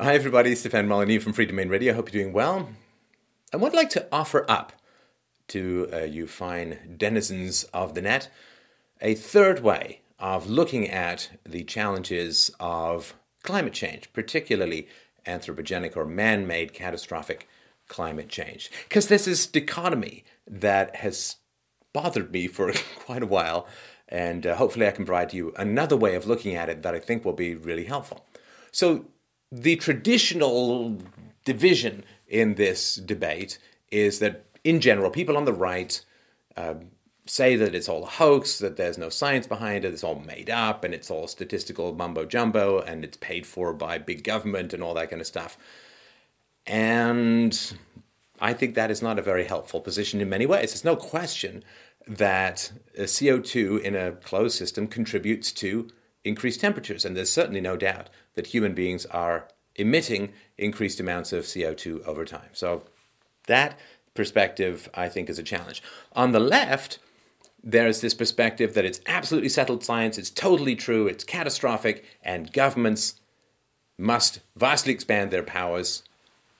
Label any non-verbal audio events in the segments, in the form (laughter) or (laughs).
Hi, everybody. Stefan Molyneux from Freedomain Radio. I Hope you're doing well. I would like to offer up to uh, you fine denizens of the net a third way of looking at the challenges of climate change, particularly anthropogenic or man made catastrophic climate change. Because this dichotomy that has bothered me for (laughs) quite a while, and uh, hopefully I can provide you another way of looking at it that I think will be really helpful. So, the traditional division in this debate is that, in general, people on the right uh, say that it's all a hoax, that there's no science behind it, it's all made up, and it's all statistical mumbo jumbo, and it's paid for by big government and all that kind of stuff. And I think that is not a very helpful position in many ways. There's no question that CO2 in a closed system contributes to increased temperatures, and there's certainly no doubt that human beings are emitting increased amounts of CO2 over time. So that perspective, I think, is a challenge. On the left, there's this perspective that it's absolutely settled science, it's totally true, it's catastrophic, and governments must vastly expand their powers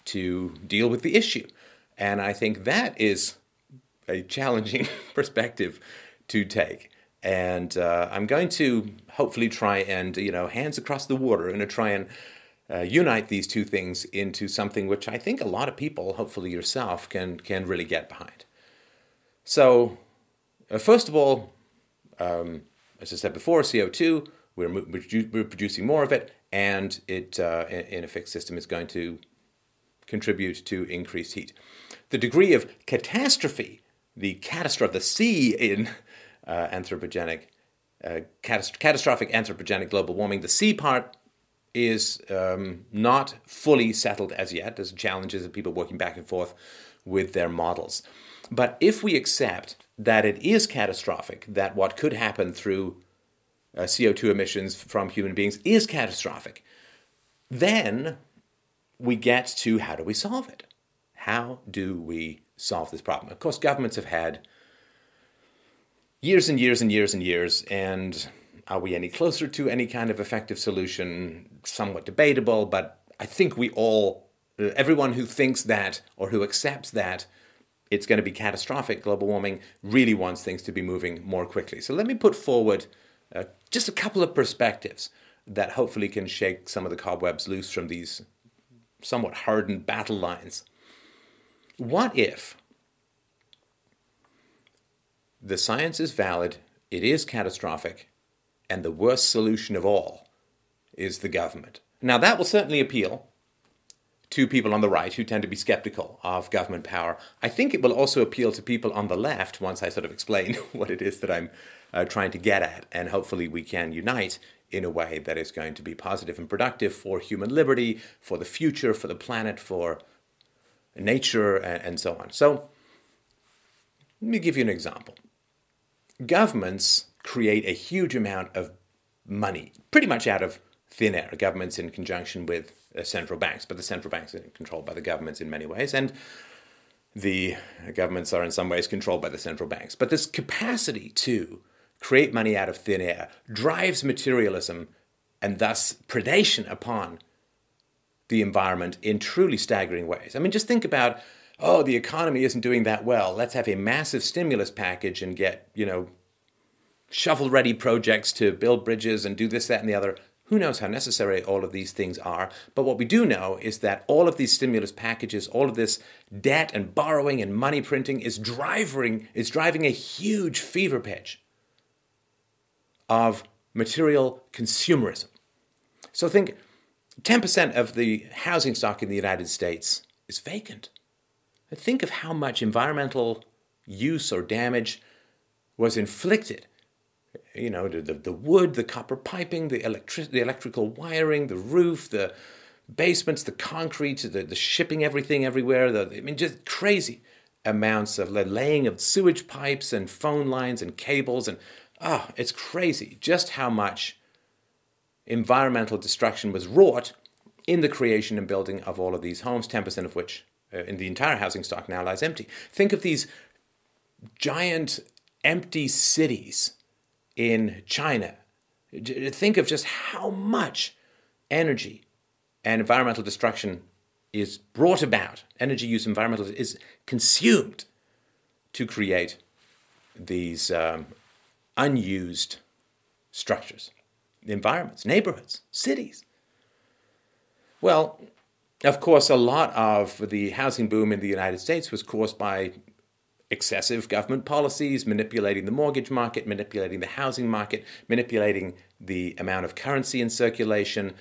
to deal with the issue. And I think that is a challenging (laughs) perspective to take. And uh, I'm going to hopefully try and, you know, hands across the water, going to try and uh, unite these two things into something which I think a lot of people, hopefully yourself, can, can really get behind. So, uh, first of all, um, as I said before, CO2, we're, we're producing more of it, and it, uh, in a fixed system, is going to contribute to increased heat. The degree of catastrophe, the catastrophe, of the C in uh, anthropogenic, uh, catast- catastrophic anthropogenic global warming, the C part is um, not fully settled as yet. There's challenges of people working back and forth with their models. But if we accept that it is catastrophic, that what could happen through uh, CO2 emissions from human beings is catastrophic, then we get to how do we solve it? How do we solve this problem? Of course, governments have had years and years and years and years, and are we any closer to any kind of effective solution? Somewhat debatable, but I think we all, everyone who thinks that or who accepts that it's going to be catastrophic, global warming, really wants things to be moving more quickly. So let me put forward uh, just a couple of perspectives that hopefully can shake some of the cobwebs loose from these somewhat hardened battle lines. What if the science is valid, it is catastrophic, and the worst solution of all is the government? Now, that will certainly appeal to people on the right who tend to be skeptical of government power. I think it will also appeal to people on the left once I sort of explain (laughs) what it is that I'm uh, trying to get at, and hopefully we can unite in a way that is going to be positive and productive for human liberty, for the future, for the planet, for nature, and, and so on. So, let me give you an example. Governments create a huge amount of money, pretty much out of thin air. Governments in conjunction with uh, central banks, but the central banks are controlled by the governments in many ways, and the governments are in some ways controlled by the central banks. But this capacity to create money out of thin air, drives materialism and thus predation upon the environment in truly staggering ways. I mean, just think about, oh, the economy isn't doing that well. Let's have a massive stimulus package and get, you know, shovel ready projects to build bridges and do this, that, and the other. Who knows how necessary all of these things are? But what we do know is that all of these stimulus packages, all of this debt and borrowing and money printing is driving, is driving a huge fever pitch of material consumerism. So think 10% of the housing stock in the United States is vacant. Think of how much environmental use or damage was inflicted. You know, the, the wood, the copper piping, the, electric, the electrical wiring, the roof, the basements, the concrete, the, the shipping everything everywhere. The, I mean, just crazy amounts of laying of sewage pipes and phone lines and cables and oh, it's crazy just how much environmental destruction was wrought in the creation and building of all of these homes, 10% of which in the entire housing stock now lies empty. Think of these giant empty cities in China. Think of just how much energy and environmental destruction is brought about, energy use, environmental is consumed to create these um, unused structures, environments, neighborhoods, cities. Well, of course, a lot of the housing boom in the United States was caused by excessive government policies, manipulating the mortgage market, manipulating the housing market, manipulating the amount of currency in circulation.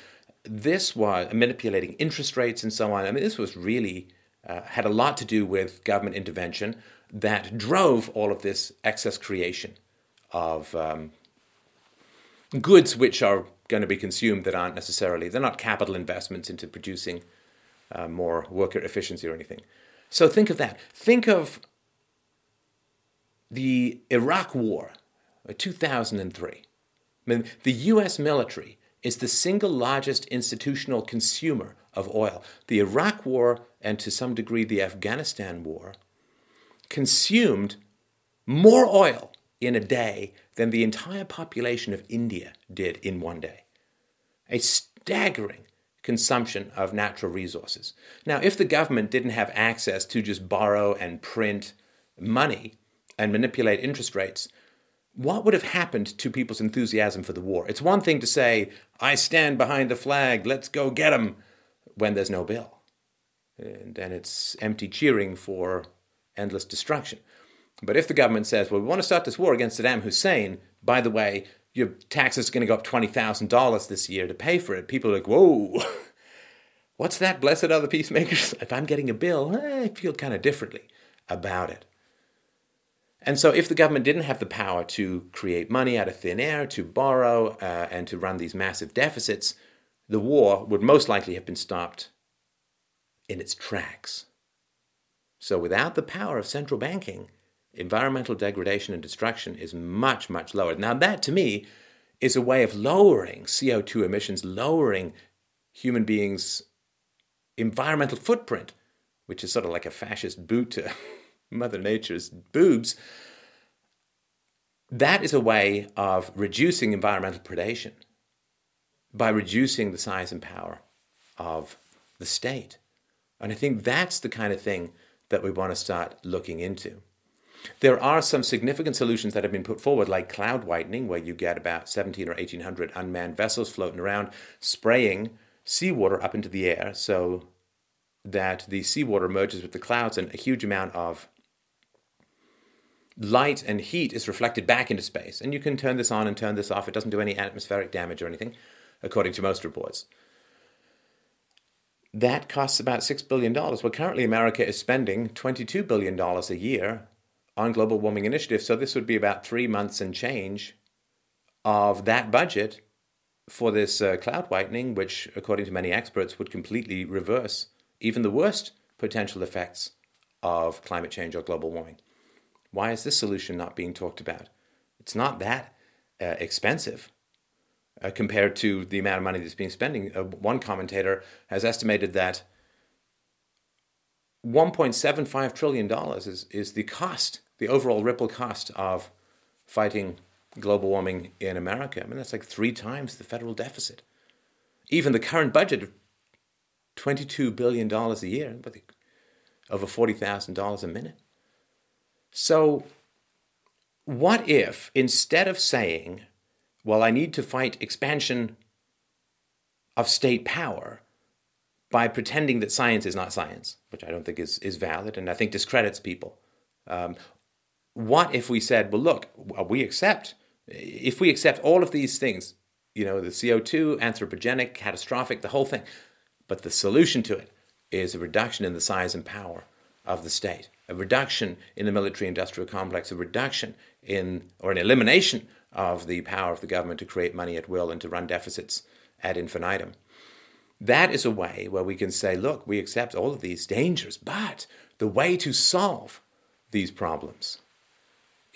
This was manipulating interest rates and so on. I mean, this was really uh, had a lot to do with government intervention that drove all of this excess creation of um, goods which are going to be consumed that aren't necessarily they're not capital investments into producing uh, more worker efficiency or anything. So think of that. Think of the Iraq War, uh, 2003. I mean, the U.S. military is the single largest institutional consumer of oil. The Iraq War, and to some degree the Afghanistan War, consumed more oil in a day than the entire population of India did in one day. A staggering consumption of natural resources. Now, if the government didn't have access to just borrow and print money and manipulate interest rates, what would have happened to people's enthusiasm for the war? It's one thing to say, I stand behind the flag, let's go get them, when there's no bill. And, and it's empty cheering for endless destruction. But if the government says, well, we want to start this war against Saddam Hussein, by the way, your taxes are going to go up $20,000 this year to pay for it, people are like, whoa, (laughs) what's that? Blessed the peacemakers. (laughs) If I'm getting a bill, eh, I feel kind of differently about it. And so, if the government didn't have the power to create money out of thin air, to borrow, uh, and to run these massive deficits, the war would most likely have been stopped in its tracks. So, without the power of central banking, environmental degradation and destruction is much, much lower. Now, that to me is a way of lowering CO2 emissions, lowering human beings' environmental footprint, which is sort of like a fascist boot to (laughs) Mother Nature's boobs. That is a way of reducing environmental predation by reducing the size and power of the state. And I think that's the kind of thing that we want to start looking into. There are some significant solutions that have been put forward, like cloud whitening, where you get about 17 or 1800 unmanned vessels floating around spraying seawater up into the air so that the seawater merges with the clouds and a huge amount of light and heat is reflected back into space. And you can turn this on and turn this off. It doesn't do any atmospheric damage or anything, according to most reports. That costs about $6 billion. Well, currently, America is spending $22 billion a year on global warming initiatives. So this would be about three months and change of that budget for this uh, cloud whitening, which, according to many experts, would completely reverse even the worst potential effects of climate change or global warming. Why is this solution not being talked about? It's not that uh, expensive uh, compared to the amount of money that's being spending. Uh, one commentator has estimated that 1.75 trillion dollars is, is the cost the overall ripple cost of fighting global warming in America. I mean, that's like three times the federal deficit. Even the current budget of $22 billion a year, over $40,000 a minute. So, what if instead of saying, well, I need to fight expansion of state power by pretending that science is not science, which I don't think is, is valid and I think discredits people, um, what if we said, well, look, uh, we accept, if we accept all of these things, you know, the CO2, anthropogenic, catastrophic, the whole thing, but the solution to it is a reduction in the size and power of the state, a reduction in the military industrial complex, a reduction in, or an elimination of the power of the government to create money at will and to run deficits ad infinitum. That is a way where we can say, look, we accept all of these dangers, but the way to solve these problems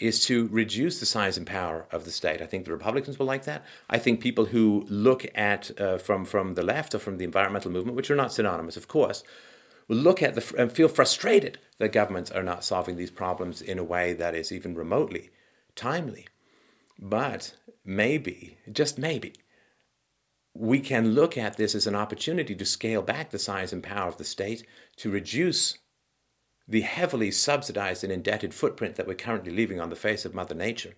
is to reduce the size and power of the state. I think the Republicans will like that. I think people who look at uh, from from the left or from the environmental movement, which are not synonymous, of course, will look at the and feel frustrated that governments are not solving these problems in a way that is even remotely timely. But maybe, just maybe, we can look at this as an opportunity to scale back the size and power of the state, to reduce the heavily subsidized and indebted footprint that we're currently leaving on the face of Mother Nature,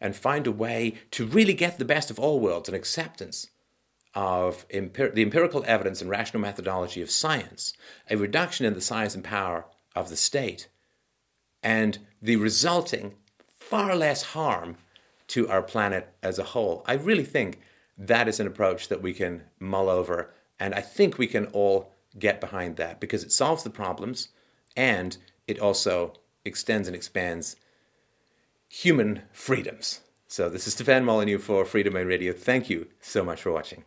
and find a way to really get the best of all worlds and acceptance of empir- the empirical evidence and rational methodology of science, a reduction in the size and power of the state, and the resulting far less harm to our planet as a whole. I really think that is an approach that we can mull over, and I think we can all get behind that because it solves the problems and it also extends and expands human freedoms. So, this is Stefan Molyneux for Freedomain Radio. Thank you so much for watching.